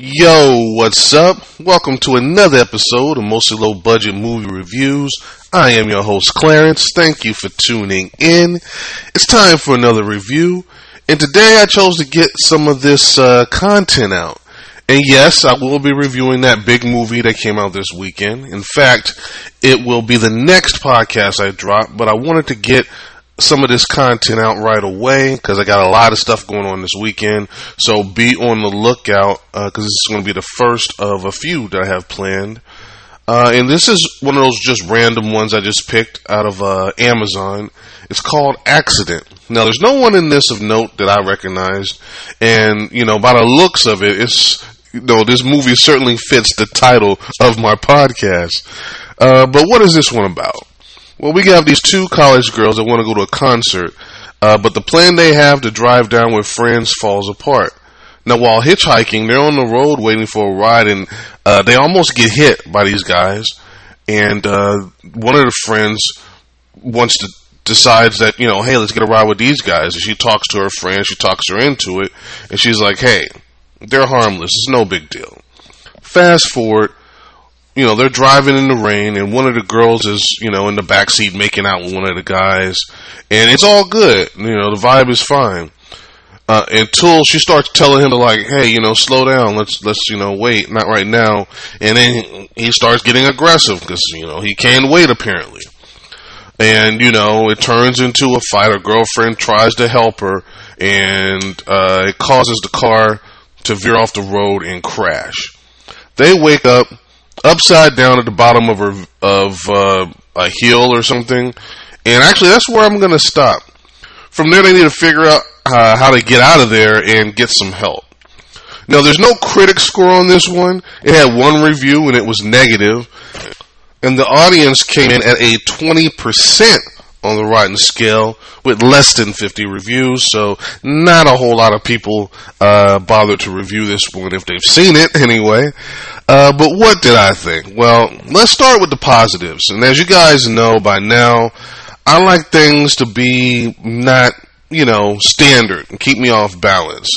Yo, what's up? Welcome to another episode of Mostly Low Budget Movie Reviews. I am your host, Clarence. Thank you for tuning in. It's time for another review, and today I chose to get some of this uh, content out. And yes, I will be reviewing that big movie that came out this weekend. In fact, it will be the next podcast I drop, but I wanted to get some of this content out right away because I got a lot of stuff going on this weekend. So be on the lookout because uh, this is going to be the first of a few that I have planned. Uh, and this is one of those just random ones I just picked out of uh, Amazon. It's called Accident. Now, there's no one in this of note that I recognized, and you know, by the looks of it, it's you know, this movie certainly fits the title of my podcast. Uh, but what is this one about? Well, we have these two college girls that want to go to a concert, uh, but the plan they have to drive down with friends falls apart. Now, while hitchhiking, they're on the road waiting for a ride, and uh, they almost get hit by these guys. And uh, one of the friends wants to decides that you know, hey, let's get a ride with these guys. And she talks to her friend, she talks her into it, and she's like, hey, they're harmless. It's no big deal. Fast forward, you know, they're driving in the rain, and one of the girls is, you know, in the back seat making out with one of the guys, and it's all good. You know, the vibe is fine. Uh, until she starts telling him to like, hey, you know, slow down. Let's let's you know wait, not right now. And then he starts getting aggressive because you know he can't wait apparently. And you know it turns into a fight. Her girlfriend tries to help her, and uh, it causes the car to veer off the road and crash. They wake up upside down at the bottom of her, of uh, a hill or something. And actually, that's where I'm going to stop. From there, they need to figure out uh, how to get out of there and get some help. Now, there's no critic score on this one. It had one review and it was negative, and the audience came in at a 20% on the Rotten scale with less than 50 reviews. So not a whole lot of people uh, bothered to review this one if they've seen it anyway. Uh, but what did I think? Well, let's start with the positives. And as you guys know by now, I like things to be not, you know, standard and keep me off balance.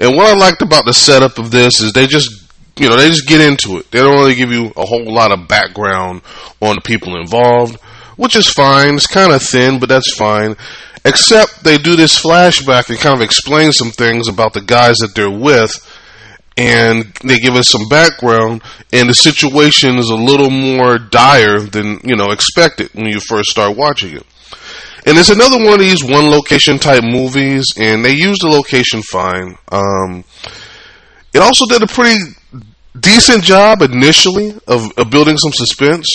And what I liked about the setup of this is they just, you know, they just get into it. They don't really give you a whole lot of background on the people involved, which is fine. It's kind of thin, but that's fine. Except they do this flashback and kind of explain some things about the guys that they're with and they give us some background and the situation is a little more dire than you know expected when you first start watching it. And it's another one of these one location type movies and they use the location fine. Um, it also did a pretty decent job initially of, of building some suspense.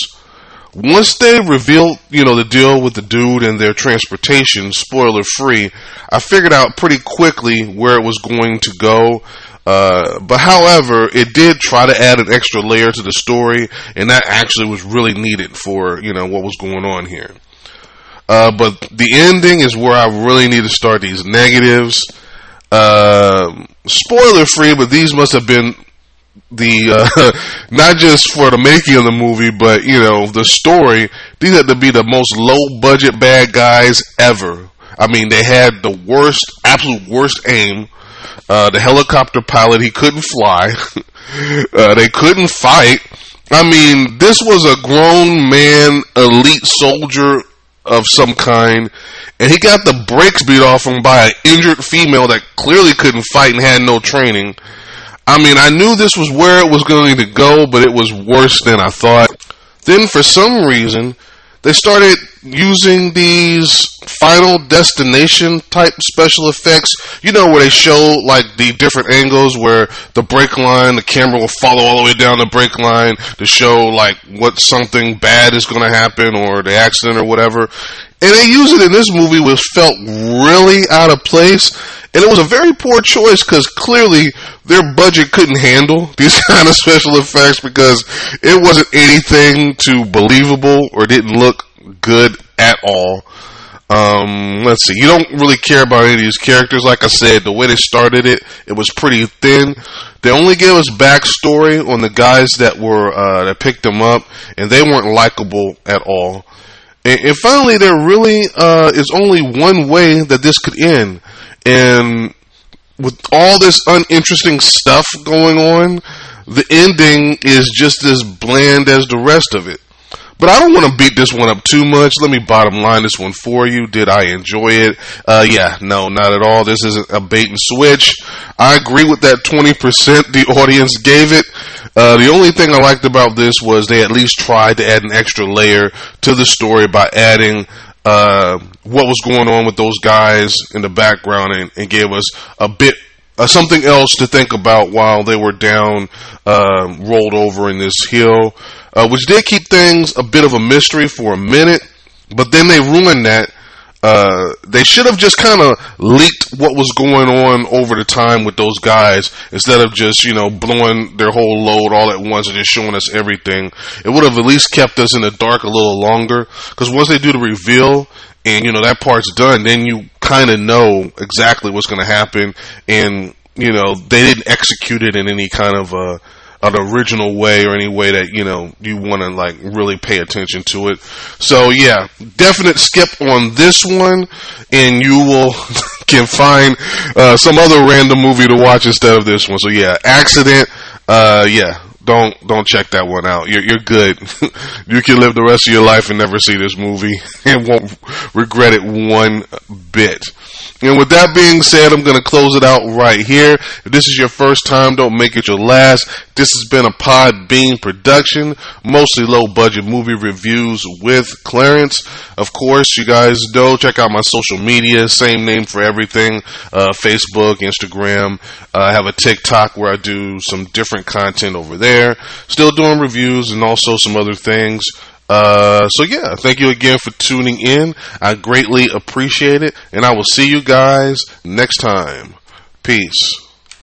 Once they revealed, you know, the deal with the dude and their transportation, spoiler free, I figured out pretty quickly where it was going to go. Uh, but however, it did try to add an extra layer to the story, and that actually was really needed for you know what was going on here. Uh, but the ending is where I really need to start these negatives. Uh, spoiler free, but these must have been the uh, not just for the making of the movie, but you know the story. These had to be the most low budget bad guys ever. I mean, they had the worst, absolute worst aim. Uh, the helicopter pilot, he couldn't fly. uh, they couldn't fight. I mean, this was a grown man, elite soldier of some kind, and he got the brakes beat off him by an injured female that clearly couldn't fight and had no training. I mean, I knew this was where it was going to go, but it was worse than I thought. Then, for some reason, they started using these final destination type special effects. You know, where they show like the different angles where the brake line, the camera will follow all the way down the brake line to show like what something bad is going to happen or the accident or whatever. And they use it in this movie, which felt really out of place. And it was a very poor choice because clearly their budget couldn't handle these kind of special effects because it wasn't anything too believable or didn't look good at all. Um, let's see. You don't really care about any of these characters. Like I said, the way they started it, it was pretty thin. They only gave us backstory on the guys that were uh, that picked them up, and they weren't likable at all. And, and finally, there really uh, is only one way that this could end, and with all this uninteresting stuff going on, the ending is just as bland as the rest of it. But I don't want to beat this one up too much. Let me bottom line this one for you. Did I enjoy it? Uh, yeah, no, not at all. This isn't a bait and switch. I agree with that 20% the audience gave it. Uh, the only thing I liked about this was they at least tried to add an extra layer to the story by adding uh, what was going on with those guys in the background and, and gave us a bit uh, something else to think about while they were down, uh, rolled over in this hill, uh, which did keep things a bit of a mystery for a minute, but then they ruined that. Uh, they should have just kind of leaked what was going on over the time with those guys instead of just, you know, blowing their whole load all at once and just showing us everything. It would have at least kept us in the dark a little longer because once they do the reveal and, you know, that part's done, then you kind of know exactly what's going to happen and, you know, they didn't execute it in any kind of, uh, an original way or any way that you know you want to like really pay attention to it. So yeah, definite skip on this one, and you will can find uh, some other random movie to watch instead of this one. So yeah, accident. Uh, yeah, don't don't check that one out. You're you're good. you can live the rest of your life and never see this movie and won't regret it one bit. And with that being said, I'm going to close it out right here. If this is your first time, don't make it your last. This has been a Podbean production, mostly low budget movie reviews with Clarence. Of course, you guys know, check out my social media, same name for everything, uh, Facebook, Instagram. Uh, I have a TikTok where I do some different content over there. Still doing reviews and also some other things. Uh, so yeah, thank you again for tuning in. I greatly appreciate it, and I will see you guys next time. Peace.